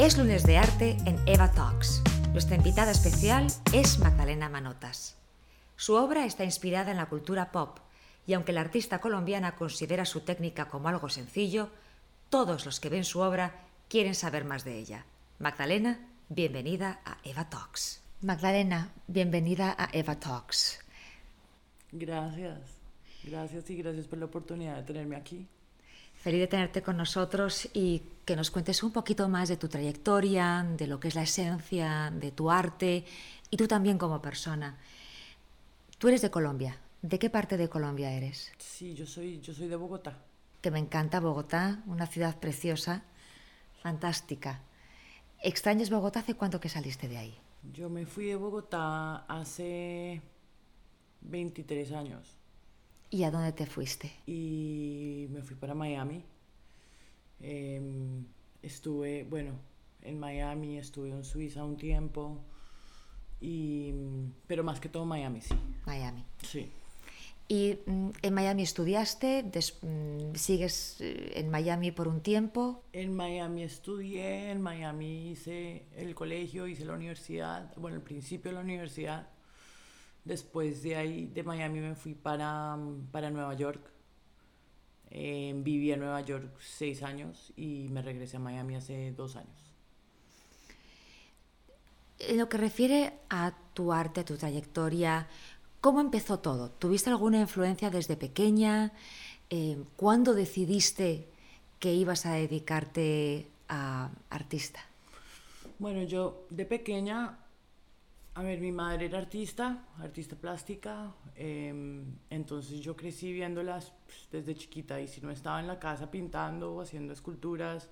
Es lunes de arte en Eva Talks. Nuestra invitada especial es Magdalena Manotas. Su obra está inspirada en la cultura pop y aunque la artista colombiana considera su técnica como algo sencillo, todos los que ven su obra quieren saber más de ella. Magdalena, bienvenida a Eva Talks. Magdalena, bienvenida a Eva Talks. Gracias, gracias y gracias por la oportunidad de tenerme aquí. Feliz de tenerte con nosotros y que nos cuentes un poquito más de tu trayectoria, de lo que es la esencia de tu arte y tú también como persona. Tú eres de Colombia. ¿De qué parte de Colombia eres? Sí, yo soy, yo soy de Bogotá. Que me encanta Bogotá, una ciudad preciosa, fantástica. ¿Extrañas Bogotá? ¿Hace cuánto que saliste de ahí? Yo me fui de Bogotá hace 23 años. ¿Y a dónde te fuiste? Y me fui para Miami. Em, estuve, bueno, en Miami, estuve en Suiza un tiempo. Y, pero más que todo Miami, sí. Miami. Sí. ¿Y mm, en Miami estudiaste? Mm, ¿Sigues eh, en Miami por un tiempo? En Miami estudié, en Miami hice el colegio, hice la universidad, bueno, al principio de la universidad. Después de ahí, de Miami, me fui para, para Nueva York. Eh, viví en Nueva York seis años y me regresé a Miami hace dos años. En lo que refiere a tu arte, a tu trayectoria, ¿cómo empezó todo? ¿Tuviste alguna influencia desde pequeña? Eh, ¿Cuándo decidiste que ibas a dedicarte a artista? Bueno, yo de pequeña a ver, mi madre era artista, artista plástica, em, entonces yo crecí viéndolas pues, desde chiquita y si no estaba en la casa pintando o haciendo esculturas,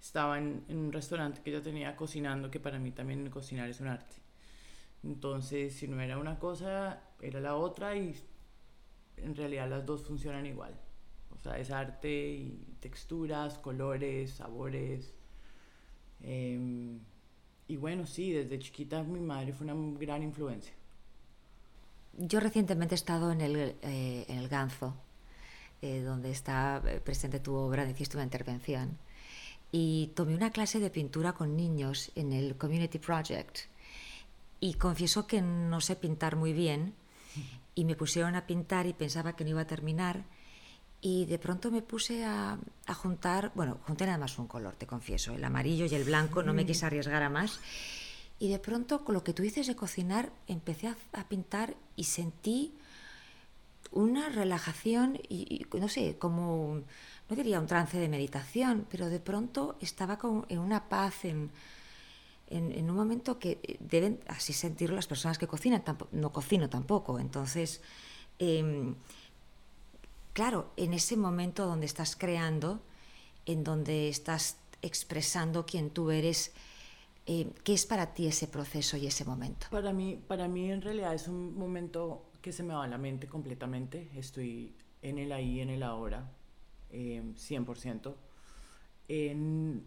estaba en, un restaurante que ella tenía cocinando, que para mí también cocinar es un arte. Entonces, si no era una cosa, era la otra y en realidad las dos funcionan igual. O sea, es arte y texturas, colores, sabores. Eh, y bueno, sí, desde chiquita mi madre fue una gran influencia. Yo recientemente he estado en el, eh, en el Ganzo, eh, donde está eh, presente tu obra, hiciste una intervención, y tomé una clase de pintura con niños en el Community Project. Y confieso que no sé pintar muy bien, y me pusieron a pintar y pensaba que no iba a terminar y de pronto me puse a, juntar, bueno, junté nada más un color, te confieso, el amarillo y el blanco, no me quise arriesgar a más. Y de pronto, con lo que tú dices de cocinar, empecé a, pintar y sentí una relajación y, no sé, como, no diría un trance de meditación, pero de pronto estaba como en una paz, en, en, un momento que deben así sentirlo las personas que cocinan, no cocino tampoco, entonces... Em, claro, en ese momento donde estás creando, en donde estás expresando quién tú eres, eh, ¿qué es para ti ese proceso y ese momento? Para mí, para mí en realidad es un momento que se me va a la mente completamente. Estoy en el ahí, en el ahora, 100%. Em, en,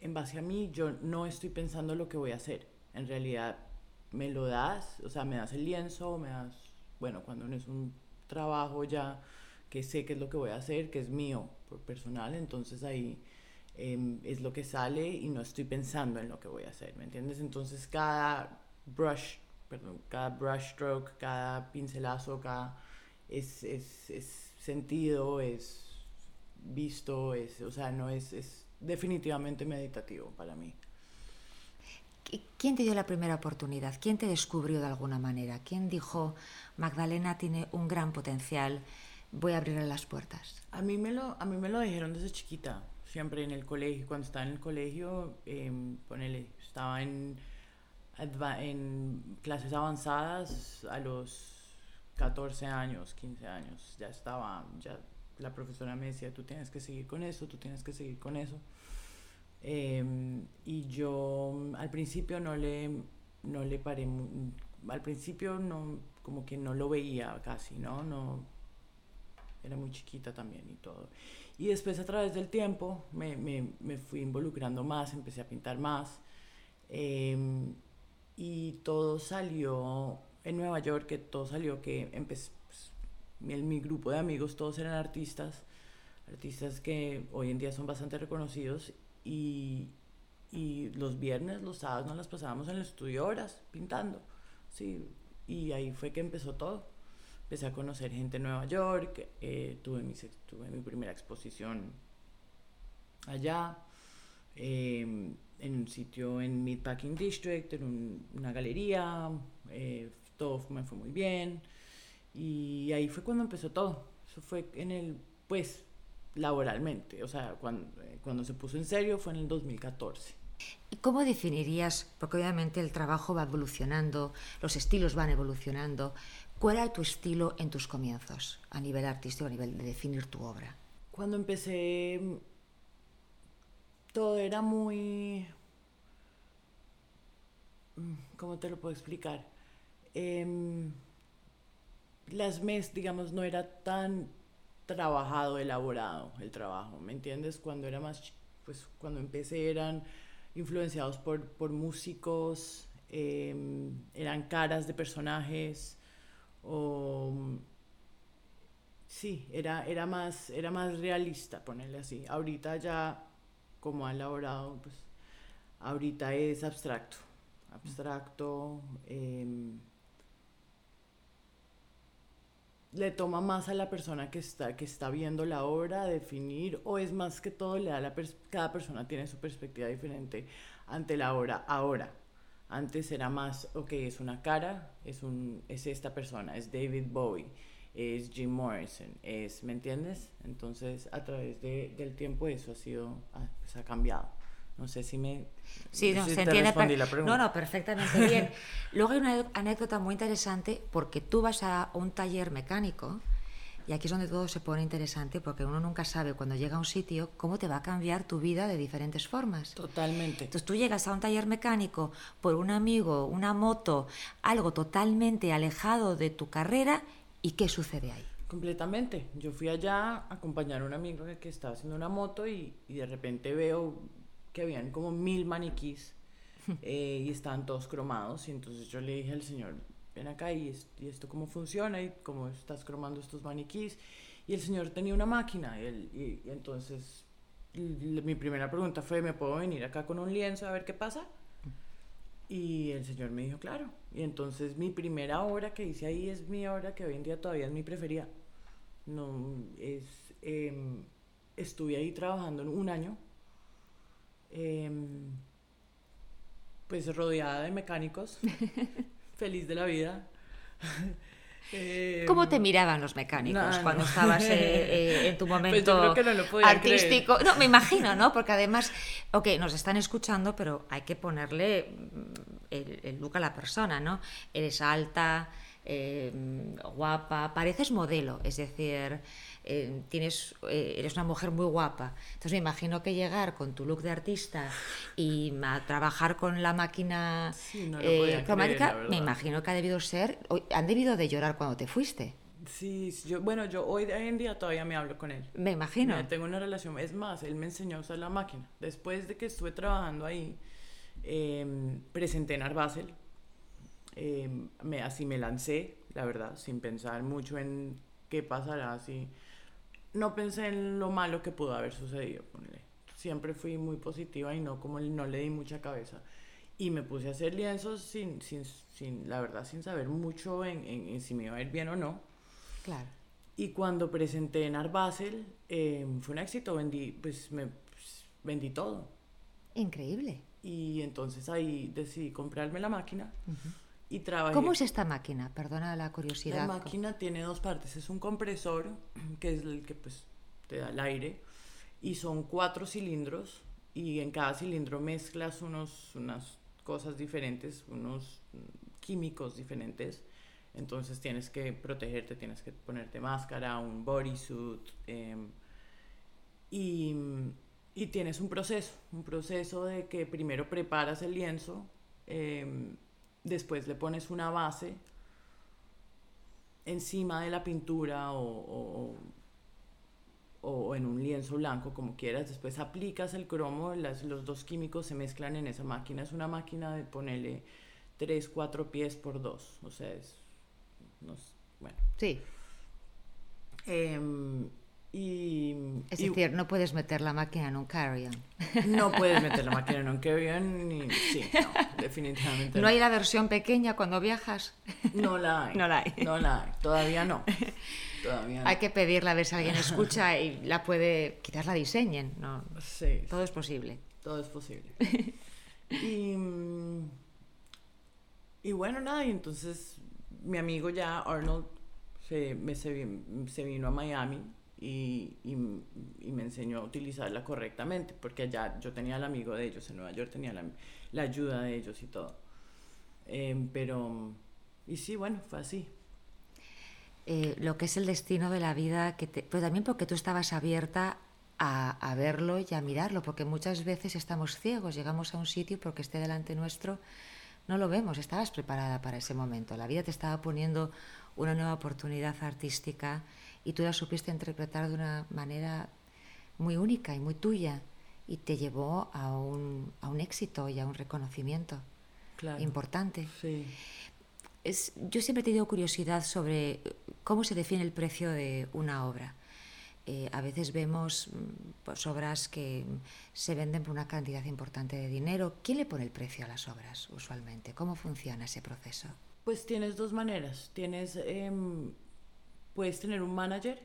en base a mí, yo no estoy pensando lo que voy a hacer. En realidad, me lo das, o sea, me das el lienzo, me das, bueno, cuando no es un trabajo ya que sé qué es lo que voy a hacer, que es mío, por personal, entonces ahí em, es lo que sale y no estoy pensando en lo que voy a hacer, ¿me entiendes? Entonces cada brush, perdón, cada brush stroke, cada pincelazo, cada es, es, es sentido, es visto, es, o sea, no es, es definitivamente meditativo para mí. ¿Quién te dio la primera oportunidad? ¿Quién te descubrió de alguna manera? ¿Quién dijo, Magdalena tiene un gran potencial, voy a abrirle las puertas? A mí me lo, a mí me lo dijeron desde chiquita, siempre en el colegio. Cuando estaba en el colegio, eh, ponele, estaba en, en clases avanzadas a los 14 años, 15 años. Ya estaba, ya la profesora me decía, tú tienes que seguir con eso, tú tienes que seguir con eso. Em, y yo al principio no le, no le paré, al principio no, como que no lo veía casi, ¿no? no era muy chiquita también y todo. Y después a través del tiempo me, me, me fui involucrando más, empecé a pintar más. Em, y todo salió en Nueva York, que todo salió que empecé, pues, mi, mi grupo de amigos todos eran artistas, artistas que hoy en día son bastante reconocidos y, y los viernes, los sábados nos las pasábamos en el estudio horas pintando. Sí, y ahí fue que empezó todo. Empecé a conocer gente en Nueva York, eh, tuve, mi, tuve mi primera exposición allá, em, en un sitio en Meatpacking District, en una galería, eh, todo me fue muy bien. Y ahí fue cuando empezó todo. Eso fue en el, pues, laboralmente. O sea, cuando, eh, cuando se puso en serio fue en el 2014. ¿Y cómo definirías, porque obviamente el trabajo va evolucionando, los estilos van evolucionando, cuál era tu estilo en tus comienzos, a nivel artístico, a nivel de definir tu obra? Cuando empecé, todo era muy... ¿Cómo te lo puedo explicar? Em, las mes, digamos, no era tan trabajado, elaborado el trabajo, ¿me entiendes? Cuando era más, pues cuando empecé eran influenciados por, por músicos, em, eran caras de personajes, o sí, era, era, más, era más realista, ponerle así. Ahorita ya, como ha elaborado, pues ahorita es abstracto, abstracto. Em, le toma más a la persona que está, que está viendo la obra definir o es más que todo le da la cada persona tiene su perspectiva diferente ante la obra ahora antes era más ok es una cara es un es esta persona es David Bowie es Jim Morrison es me entiendes entonces a través de, del tiempo eso ha sido pues, ha cambiado no sé si me. Sí, no, se entiende. La no, no, perfectamente bien. Luego hay una anécdota muy interesante porque tú vas a un taller mecánico y aquí es donde todo se pone interesante porque uno nunca sabe cuando llega a un sitio cómo te va a cambiar tu vida de diferentes formas. Totalmente. Entonces tú llegas a un taller mecánico por un amigo, una moto, algo totalmente alejado de tu carrera y ¿qué sucede ahí? Completamente. Yo fui allá a acompañar a un amigo que, que estaba haciendo una moto y, y de repente veo que habían como mil maniquís eh, y estaban todos cromados. Y entonces yo le dije al señor, ven acá y, esto cómo funciona y cómo estás cromando estos maniquís. Y el señor tenía una máquina y, entonces mi primera pregunta fue, ¿me puedo venir acá con un lienzo a ver qué pasa? Y el señor me dijo, claro. Y entonces mi primera obra que hice ahí es mi obra que hoy en día todavía es mi preferida. No, es, em, estuve ahí trabajando un año Em, pues rodeada de mecánicos, feliz de la vida. ¿Cómo te em, miraban los mecánicos cuando estabas eh, eh, en tu pues momento artístico? No, me imagino, ¿no? Porque además, ok, nos están escuchando, pero hay que ponerle mm, el, el look a la persona, ¿no? Eres alta, em, guapa, pareces modelo, es decir, eh, tienes, eh, eres una mujer muy guapa. Entonces me imagino que llegar con tu look de artista y a trabajar con la máquina eh, cromática, me imagino que ha debido ser, han debido de llorar cuando te fuiste. Sí, yo, bueno, yo hoy en día todavía me hablo con él. Me imagino. tengo una relación, es más, él me enseñó a usar la máquina. Después de que estuve trabajando ahí, em, presenté en Em, me, así me lancé, la verdad, sin pensar mucho en qué pasará, así no pensé en lo malo que pudo haber sucedido. Siempre fui muy positiva y no como no le di mucha cabeza. Y me puse a hacer lienzos sin, sin, sin la verdad, sin saber mucho en, en, si me iba a ir bien o no. Claro. Y cuando presenté en Art Basel, em, fue un éxito, vendí, pues, me, pues, vendí todo. Increíble. Y entonces ahí decidí comprarme la máquina. ¿Cómo es esta máquina? Perdona la curiosidad. La máquina tiene dos partes. Es un compresor, que es el que pues, te da el aire, y son cuatro cilindros, y en cada cilindro mezclas unos, unas cosas diferentes, unos químicos diferentes. Entonces tienes que protegerte, tienes que ponerte máscara, un bodysuit. Em, y, y, tienes un proceso, un proceso de que primero preparas el lienzo. Eh, después le pones una base encima de la pintura o, o, en un lienzo blanco, como quieras. Después aplicas el cromo, los dos químicos se mezclan en esa máquina. Es una máquina de ponerle 3, 4 pies por 2. O sea, es. bueno. Sí. Em, Y, Es y decir, no puedes meter la máquina en un carry-on. no puedes meter la máquina en un carry-on. Sí, no, definitivamente ¿No hay la versión pequeña cuando viajas? No la hay. No la hay. No la hay. Todavía no. Todavía no. Hay que pedirla a ver si alguien escucha y la puede... Quizás la diseñen, ¿no? Sí, Todo es posible. todo es posible. y, mm, y bueno, nada, y entonces mi amigo ya, Arnold, se, me, se vino a Miami y, y, y me enseñó a utilizarla correctamente, porque allá yo tenía el amigo de ellos, en Nueva York tenía la, la ayuda de ellos y todo. Em, pero, y sí, bueno, fue así. eh, lo que es el destino de la vida, que te- pero también porque tú estabas abierta a, a verlo y a mirarlo, porque muchas veces estamos ciegos, llegamos a un sitio porque esté delante nuestro, no lo vemos, estabas preparada para ese momento, la vida te estaba poniendo una nueva oportunidad artística y tú la supiste interpretar de una manera muy única y muy tuya y te llevó a un, a un éxito y a un reconocimiento Claro. importante. Sí. Es, yo siempre he tenido curiosidad sobre eh, cómo se define el precio de una obra. Eh, a veces vemos mm, pues, obras que se venden por una cantidad importante de dinero. ¿Quién le pone el precio a las obras usualmente? ¿Cómo funciona ese proceso? Pues tienes dos maneras. Tienes, em, puedes tener un manager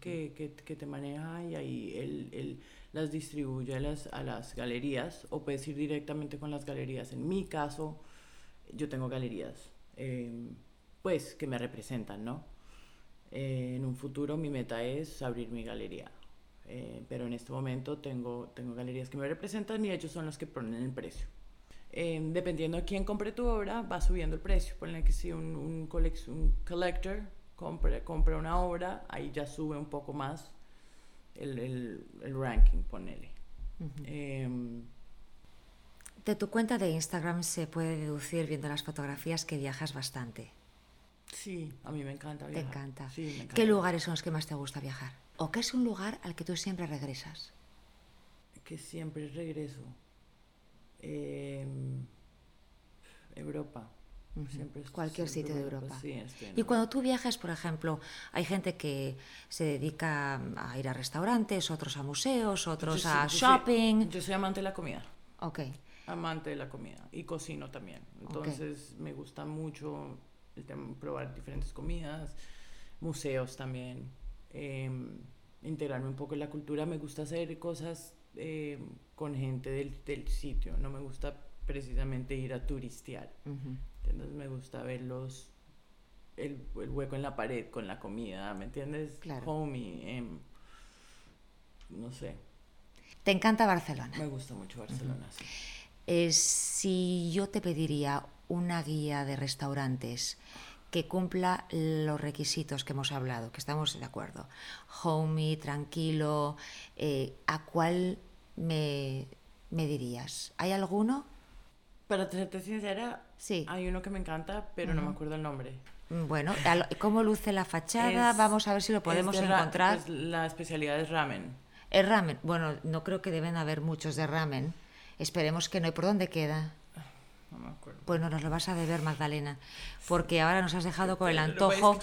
que, que- que te maneja y ahí él, él las distribuye a las, a las galerías o puedes ir directamente con las galerías. En mi caso, yo tengo galerías, em, pues que me representan, ¿no? Eh, en un futuro mi meta es abrir mi galería. Eh, pero en este momento tengo, tengo galerías que me representan y ellos son los que ponen el precio. Eh, dependiendo de quién compre tu obra, va subiendo el precio. Ponle que si un, un, un collector compra, compra una obra, ahí ya sube un poco más el, el, el ranking, ponele. Em, De tu cuenta de Instagram se puede deducir viendo las fotografías que viajas bastante. sí, a mí me encanta Te viajar. encanta. Sí, me encanta. ¿Qué lugares son los que más te gusta viajar? ¿O qué es un lugar al que tú siempre regresas? Que siempre regreso. Em, Europa. Siempre, Cualquier siempre sitio de a Europa. Sí, estoy en Y cuando tú viajas, por ejemplo, hay gente que se dedica a ir a restaurantes, otros a museos, otros Yo a soy- yo soy- shopping. Yo soy amante de la comida. Ok. amante de la comida y cocino también. Entonces me gusta mucho el tema, probar diferentes comidas, museos también, eh, integrarme un poco en la cultura. Me gusta hacer cosas eh, con gente del, del sitio. No me gusta precisamente ir a turistear. Entonces me gusta ver los, el, el hueco en la pared con la comida, ¿me entiendes? Claro. Homey, em, no sé. Te encanta Barcelona. Me gusta mucho Barcelona, sí. Eh, si yo te pediría una guía de restaurantes que cumpla los requisitos que hemos hablado, que estamos de acuerdo, homey, tranquilo, eh, ¿a cuál me, me dirías? ¿Hay alguno? Para serte sincera, Sí. hay uno que me encanta, pero no me acuerdo el nombre. Mm, Bueno, ¿cómo luce la fachada? Es- Vamos a ver si lo es podemos de ra- encontrar. pues, la especialidad es ramen. El ramen, bueno, no creo que deben haber muchos de ramen. Esperemos que no. ¿Y por dónde queda? No me acuerdo. Bueno, nos lo vas a deber, Magdalena, porque ahora nos has dejado con el es antojo.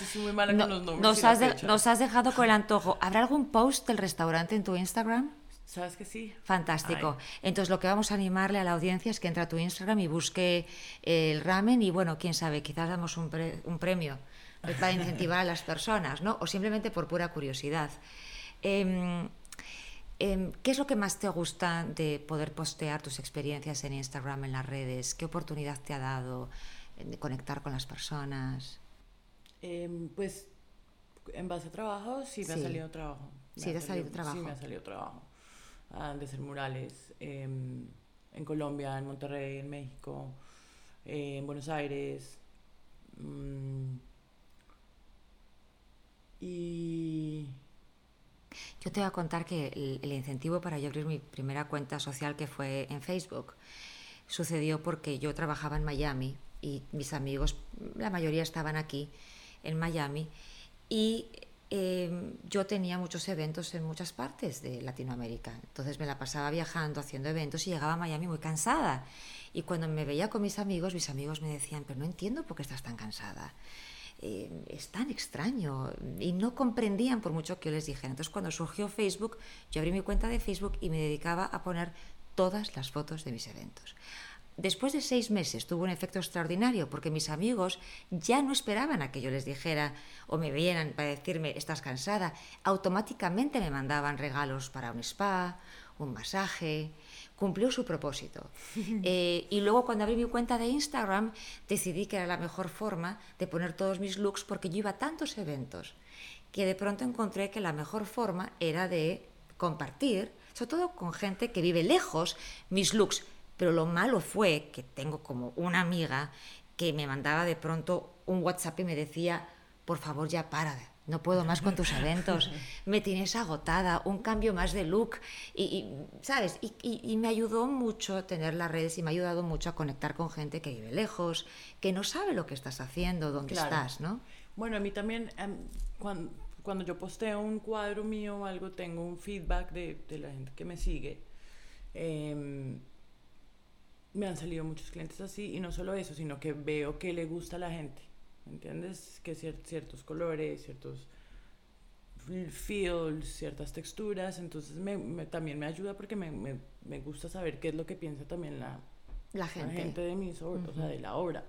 nos, has de- nos has dejado con el antojo. ¿Habrá algún post del restaurante en tu Instagram? ¿Sabes que sí? Fantástico. Ay. Entonces lo que vamos a animarle a la audiencia es que entre a tu Instagram y busque el ramen y bueno, quién sabe, quizás damos un, pre- un premio para incentivar a las personas, ¿no? O simplemente por pura curiosidad. Em, em, ¿Qué es lo que más te gusta de poder postear tus experiencias en Instagram, en las redes? ¿Qué oportunidad te ha dado eh, de conectar con las personas? Em, pues en base a trabajo, sí me Sí. ha salido trabajo. Me Sí, te ha salido trabajo. Sí, me ha salido trabajo. De hacer murales em, en Colombia, en Monterrey, en México, eh, en Buenos Aires. mm, y Yo te voy a contar que el, el incentivo para yo abrir mi primera cuenta social, que fue en Facebook, sucedió porque yo trabajaba en Miami y mis amigos, la mayoría estaban aquí, en Miami, y eh, yo tenía muchos eventos en muchas partes de Latinoamérica. Entonces me la pasaba viajando, haciendo eventos y llegaba a Miami muy cansada. Y cuando me veía con mis amigos, mis amigos me decían, pero no entiendo por qué estás tan cansada. eh, es tan extraño y no comprendían por mucho que yo les dijera. Entonces cuando surgió Facebook, yo abrí mi cuenta de Facebook y me dedicaba a poner todas las fotos de mis eventos. Después de seis meses tuvo un efecto extraordinario porque mis amigos ya no esperaban a que yo les dijera o me vieran para decirme estás cansada. Automáticamente me mandaban regalos para un spa, un masaje, cumplió su propósito. Eh, y luego cuando abrí mi cuenta de Instagram decidí que era la mejor forma de poner todos mis looks porque yo iba a tantos eventos que de pronto encontré que la mejor forma era de compartir, sobre todo con gente que vive lejos, mis looks. Pero lo malo fue que tengo como una amiga que me mandaba de pronto un WhatsApp y me decía, por favor ya para, no puedo más con tus eventos, me tienes agotada, un cambio más de look, y, ¿sabes? Y, me ayudó mucho tener las redes y me ha ayudado mucho a conectar con gente que vive lejos, que no sabe lo que estás haciendo, dónde estás, ¿no? Bueno, a mí también, em, cuando, cuando, yo posteo un cuadro mío o algo, tengo un feedback de, de la gente que me sigue. Em, me han salido muchos clientes así, y no solo eso, sino que veo que le gusta a la gente ¿entiendes? Que ciertos colores, ciertos feels, ciertas texturas, entonces me, también me ayuda porque me, me, gusta saber qué es lo que piensa también la, la gente. gente de mis obras, o sea, de la obra.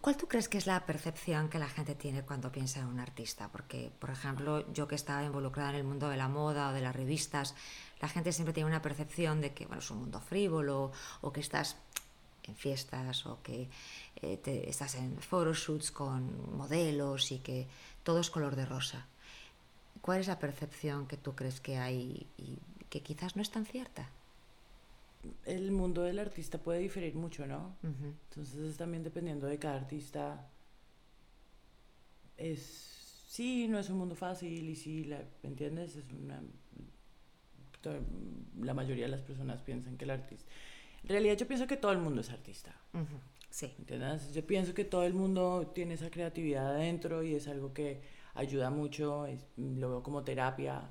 ¿Cuál tú crees que es la percepción que la gente tiene cuando piensa en un artista? Porque, por ejemplo, yo que estaba involucrada en el mundo de la moda o de las revistas, la gente siempre tiene una percepción de que bueno, es un mundo frívolo o que estás en fiestas o que eh, te, estás en photoshoots con modelos y que todo es color de rosa. ¿Cuál es la percepción que tú crees que hay y que quizás no es tan cierta? El mundo del artista puede diferir mucho, ¿no? Entonces es también dependiendo de cada artista. Es sí, no es un mundo fácil y sí, la, ¿entiendes? Es una la mayoría de las personas piensan que el artista en realidad yo pienso que todo el mundo es artista. Sí. ¿Entiendes? Yo pienso que todo el mundo tiene esa creatividad adentro y es algo que ayuda mucho, lo veo como terapia.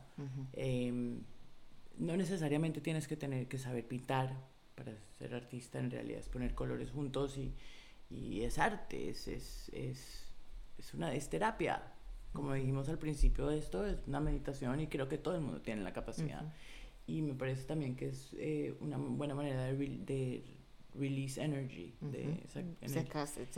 Em, no necesariamente tienes que tener que saber pintar para ser artista, en realidad es poner colores juntos y, y es arte, es, es, es, es, una, es terapia. Como dijimos al principio de esto, es una meditación y creo que todo el mundo tiene la capacidad. Y me parece también que es eh, una buena manera de, de release energy, de,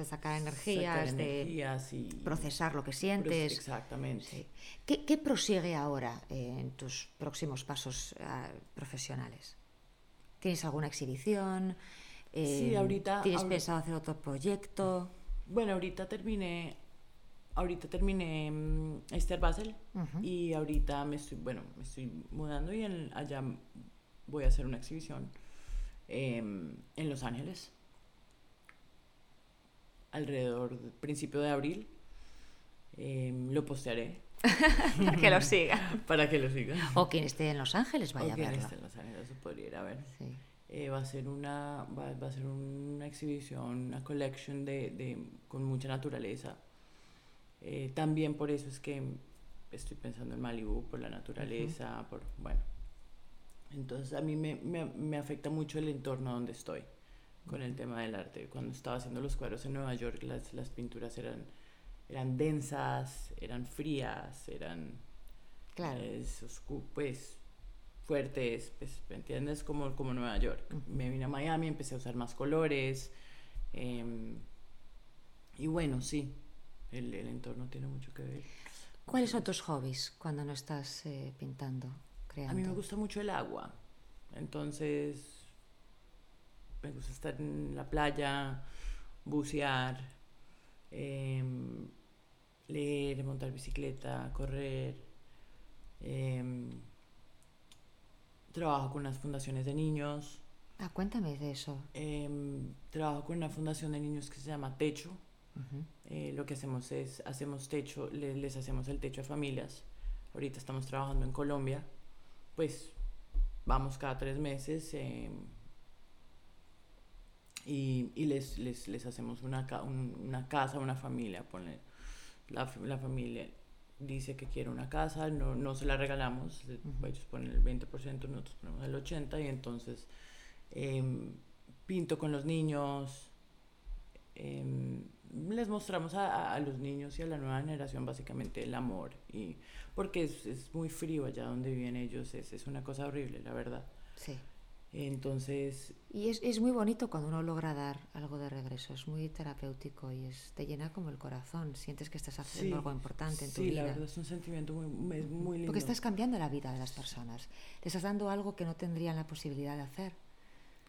sacar energías, de procesar lo que sientes. Exactamente. ¿Qué, ¿Qué, prosigue ahora eh, en tus próximos pasos ah, profesionales? ¿Tienes alguna exhibición? sí, ahorita. ¿Tienes pensado hacer otro proyecto? Bueno, ahorita terminé ahorita terminé um, Esther Basel y ahorita me estoy, bueno, me estoy mudando y allá voy a hacer una exhibición em, en Los Ángeles alrededor del principio de abril. Em, lo postearé. para que lo siga. para que lo siga. O quien esté en Los Ángeles vaya a verlo. esté en Los Ángeles podría ir a ver. Eh, va a ser una va, va, a ser una exhibición, una collection de, de, con mucha naturaleza eh, también por eso es que estoy pensando en Malibu, por la naturaleza, por, bueno. Entonces a mí me, me, me, afecta mucho el entorno donde estoy con el tema del arte. Cuando estaba haciendo los cuadros en Nueva York, las, las pinturas eran, eran densas, eran frías, eran... Claro. pues fuertes, pues, ¿me entiendes? Como, como Nueva York. Me vine a Miami, empecé a usar más colores. Em, y bueno, sí, el, el, entorno tiene mucho que ver. ¿Cuáles son tus hobbies cuando no estás eh, pintando, creando? A mí me gusta mucho el agua, entonces me gusta estar en la playa, bucear, eh, leer, montar bicicleta, correr. Eh, trabajo con las fundaciones de niños. Ah, cuéntame de eso. Em, trabajo con una fundación de niños que se llama Techo, eh, lo que hacemos es, hacemos techo, les hacemos el techo a familias. Ahorita estamos trabajando en Colombia, pues vamos cada tres meses eh, y, y les, les, les, hacemos una, una casa, una familia. la, la, familia dice que quiere una casa, no, no se la regalamos, ellos ponen el 20%, nosotros ponemos el 80% y entonces em, pinto con los niños em, les mostramos a, a, los niños y a la nueva generación básicamente el amor. Y, porque es, es muy frío allá donde viven ellos, es, es, una cosa horrible, la verdad. Sí. Entonces... Y es, es, muy bonito cuando uno logra dar algo de regreso, es muy terapéutico y es, te llena como el corazón, sientes que estás haciendo sí, algo importante en tu sí, vida. Sí, la verdad es un sentimiento muy, muy lindo. Porque estás cambiando la vida de las personas, le estás dando algo que no tendrían la posibilidad de hacer.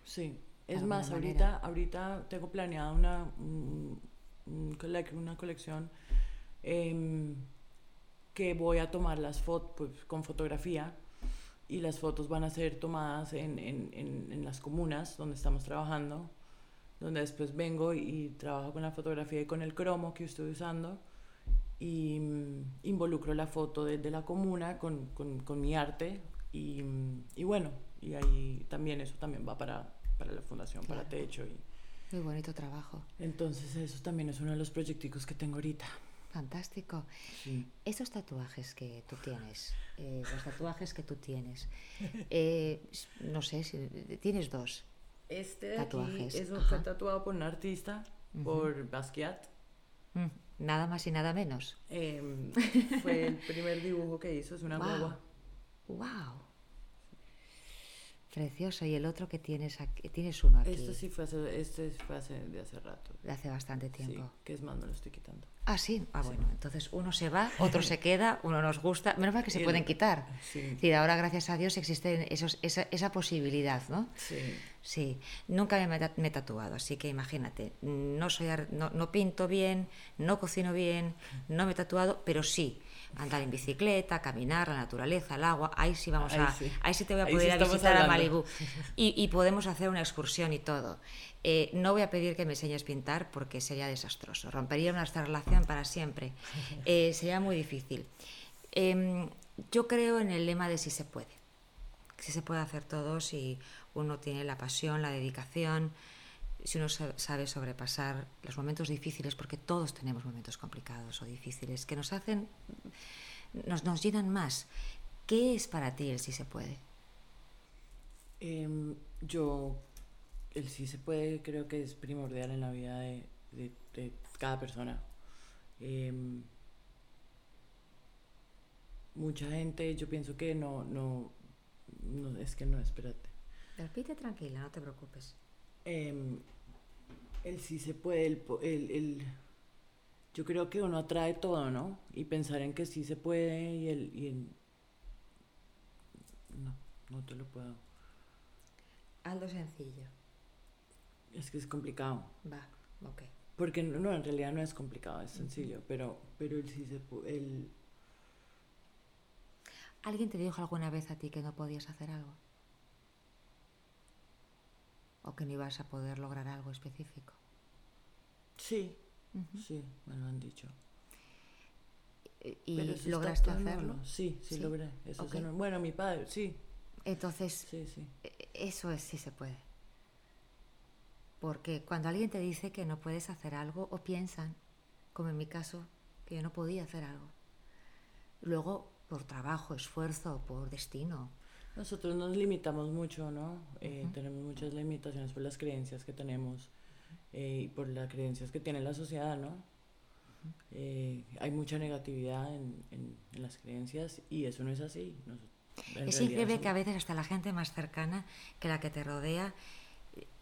Sí, es más, ahorita, ahorita tengo planeada una, un, una colección eh, que voy a tomar las fotos pues, con fotografía y las fotos van a ser tomadas en, en, en, en, las comunas donde estamos trabajando, donde después vengo y trabajo con la fotografía y con el cromo que estoy usando y um, involucro la foto desde de la comuna con, con, con mi arte y, y, bueno, y ahí también eso también va para, para la fundación, claro. para Techo. Y, Muy bonito trabajo. Entonces eso también es uno de los proyecticos que tengo ahorita. Fantástico. Sí. Estos tatuajes que tú tienes, eh, los tatuajes que tú tienes, eh, no sé, si tienes dos. Este de tatuajes. aquí es un, fue tatuado por un artista, uh -huh. por Basquiat. Mm, nada más y nada menos. Eh, fue el primer dibujo que hizo, es una wow. guagua. ¡Wow! Precioso. ¿Y el otro que tienes aquí? Tienes uno aquí. Este sí fue hace, este fue hace, de hace rato. De hace bastante tiempo. Sí, que es más, me lo estoy quitando. Ah, sí. Ah, Sí. bueno. Entonces uno se va, otro se queda, uno nos gusta. Menos mal que se el- pueden quitar. Sí. Es decir, ahora, gracias a Dios, existe esos, esa, esa posibilidad, ¿no? Sí. Sí, nunca me, he- me he tatuado, así que imagínate, no, soy no, no pinto bien, no cocino bien, no me he tatuado, pero sí, andar en bicicleta, caminar, la naturaleza, el agua, ahí sí vamos Ahí a, sí. ahí sí te voy a poder sí ir a visitar a hablando. Malibú y, y podemos hacer una excursión y todo. Eh, no voy a pedir que me enseñes a pintar porque sería desastroso, rompería nuestra relación para siempre, Eh, sería muy difícil. Em, yo creo en el lema de si se puede si se puede hacer todo si uno tiene la pasión, la dedicación, si uno sa- sabe sobrepasar los momentos difíciles, porque todos tenemos momentos complicados o difíciles que nos hacen, nos, nos llenan más. ¿Qué es para ti el si se puede? Em, yo, el sí se puede, creo que es primordial en la vida de, de- de cada persona. Em, mucha gente, yo pienso que no, no, no, es que no, espérate. Repite tranquila, no te preocupes. Em, el sí se puede, el, el, el- yo creo que uno atrae todo, ¿no? Y pensar en que sí se puede y el, y el- no, no te lo puedo. Algo sencillo. Es que es complicado. Va, ok. Porque no, no, en realidad no es complicado, es sencillo, pero, pero el sí se pu- el ¿Alguien te dijo alguna vez a ti que no podías hacer algo? ¿O que no ibas a poder lograr algo específico? sí, sí, me lo han dicho. ¿Y Pero lograste hacerlo? Sí, sí, Sí. logré. Eso es en- bueno, mi padre, sí, Entonces, sí, sí. E- Eso es, sí se puede. Porque cuando alguien te dice que no puedes hacer algo o piensan, como en mi caso, que yo no podía hacer algo, luego por trabajo, esfuerzo, por destino, Nosotros nos limitamos mucho, ¿no? Eh, Ujú. Tenemos muchas limitaciones por las creencias que tenemos eh, y por las creencias que tiene la sociedad, ¿no? Eh, hay mucha negatividad en, en- en las creencias y eso no es así. Es increíble que a veces hasta la gente más cercana que la que te rodea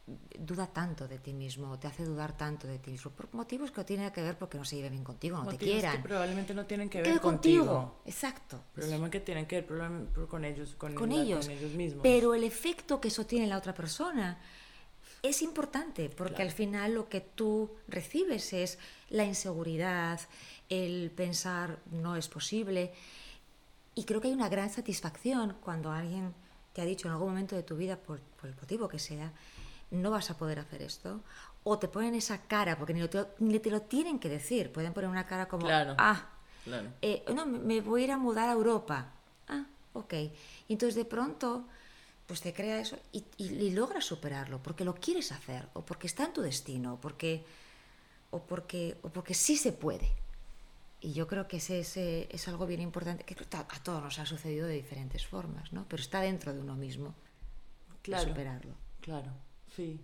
duda tanto de ti mismo, te hace dudar tanto de ti mismo, por motivos que no tienen que ver porque no se lleven bien contigo, no te quieran. que probablemente no tienen que ver ver contigo. Exacto. Problema que tienen que ver con ellos, con, con la- ellos. con ellos mismos. Pero el efecto que eso tiene en la otra persona es importante, porque Claro. al final lo que tú recibes es la inseguridad, el pensar no es posible. Y creo que hay una gran satisfacción cuando alguien te ha dicho en algún momento de tu vida, por, por el motivo que sea, no vas a poder hacer esto. O te ponen esa cara, porque ni, te, ni te lo tienen que decir. Pueden poner una cara como, Claro. ah, Claro. eh, no, me- voy a ir a mudar a Europa. Ah, ok. Y entonces de pronto, pues te crea eso y, y- y logras superarlo porque lo quieres hacer o porque está en tu destino o porque, o porque, o porque sí se puede. Y yo creo que ese, ese es algo bien importante que a todos nos ha sucedido de diferentes formas, ¿no? Pero está dentro de uno mismo Claro. superarlo. Claro, sí.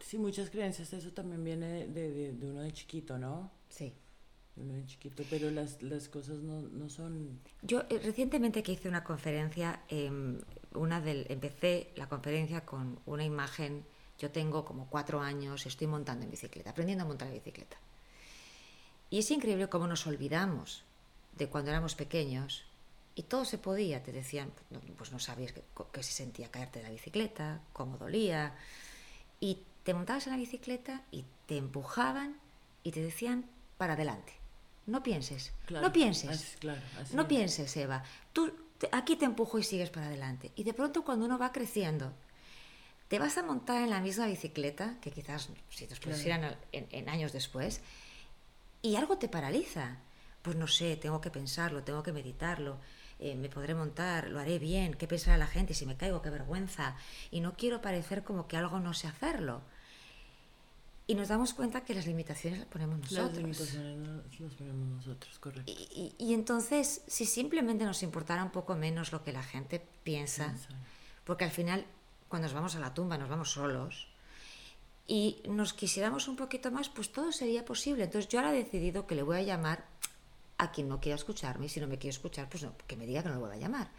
Sí, muchas creencias, eso también viene de, de, de uno de chiquito, ¿no? Sí. De uno de chiquito, pero las, las cosas no, no son... Yo eh, recientemente que hice una conferencia, em, una del, empecé la conferencia con una imagen, yo tengo como cuatro años, estoy montando en bicicleta, aprendiendo a montar en bicicleta. Y es increíble cómo nos olvidamos de cuando éramos pequeños y todo se podía, te decían, no, pues no sabías qué, se sentía caerte de la bicicleta, cómo dolía, y te montabas en la bicicleta y te empujaban y te decían para adelante. No pienses, Claro, no pienses, así- claro, así no es. pienses, Eva. Tú te- aquí te empujo y sigues para adelante. Y de pronto cuando uno va creciendo, te vas a montar en la misma bicicleta, que quizás si te pusieran en, en años después, y algo te paraliza. Pues no sé, tengo que pensarlo, tengo que meditarlo, eh, me podré montar, lo haré bien, qué pensará la gente, si me caigo, qué vergüenza. Y no quiero parecer como que algo no sé hacerlo. Y nos damos cuenta que las limitaciones las ponemos nosotros. Las limitaciones las ponemos nosotros, correcto. Y, y- y entonces, si simplemente nos importara un poco menos lo que la gente piensa, Piensa. porque al final, cuando nos vamos a la tumba, nos vamos solos, y nos quisiéramos un poquito más, pues todo sería posible. Entonces yo ahora he decidido que le voy a llamar a quien no quiera escucharme, y si no me quiere escuchar, pues no, que me diga que no le voy a llamar.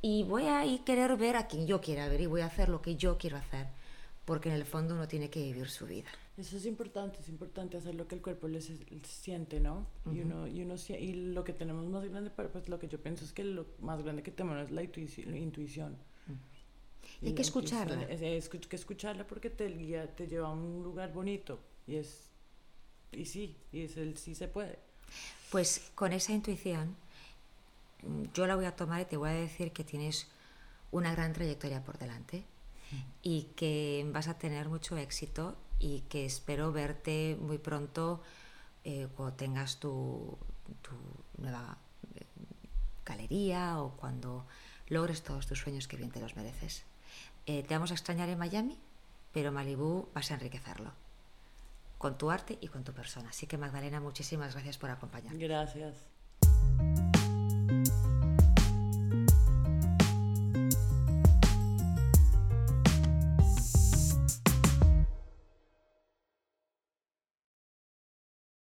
Y voy a ir querer ver a quien yo quiera ver y voy a hacer lo que yo quiero hacer, porque en el fondo uno tiene que vivir su vida. Eso es importante, es importante hacer lo que el cuerpo les siente, ¿no? y, uno, y, uno, y lo que tenemos más grande, pues lo que yo pienso es que lo más grande que tenemos es la intuici- la intuición. Y hay que escucharla. Es, es que escucharla porque te guía, te lleva a un lugar bonito. Y es. Y sí, y es el sí se puede. Pues con esa intuición, mm, yo la voy a tomar y te voy a decir que tienes una gran trayectoria por delante y que vas a tener mucho éxito y que espero verte muy pronto eh, cuando tengas tu, tu nueva eh, galería o cuando logres todos tus sueños que bien te los mereces. Eh, te vamos a extrañar en Miami, pero Malibú vas a enriquecerlo con tu arte y con tu persona. Así que Magdalena, muchísimas gracias por acompañarnos. Gracias.